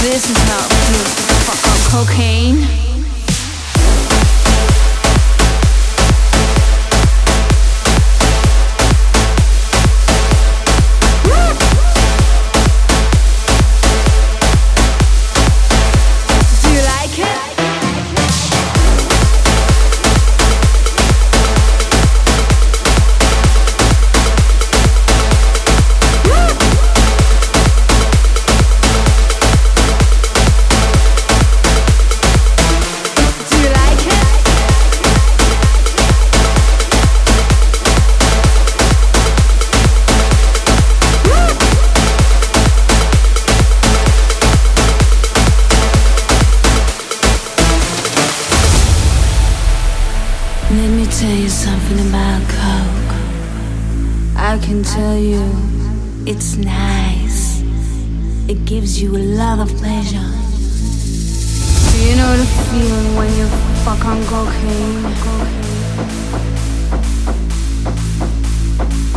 This is on cocaine. Let me tell you something about Coke. I can tell you it's nice. It gives you a lot of pleasure. Do you know the feeling when you fuck on cocaine?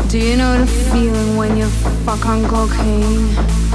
Do you know the feeling when you fuck on cocaine?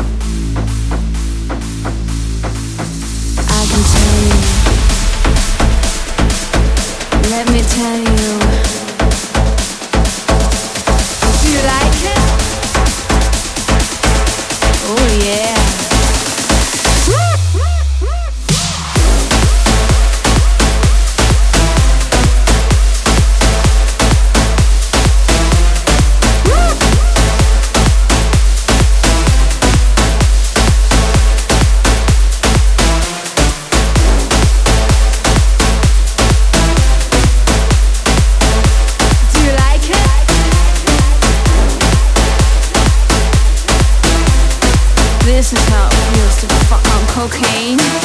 This is how it feels to be fucked on cocaine.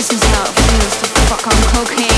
this is how it feels to fuck on cocaine.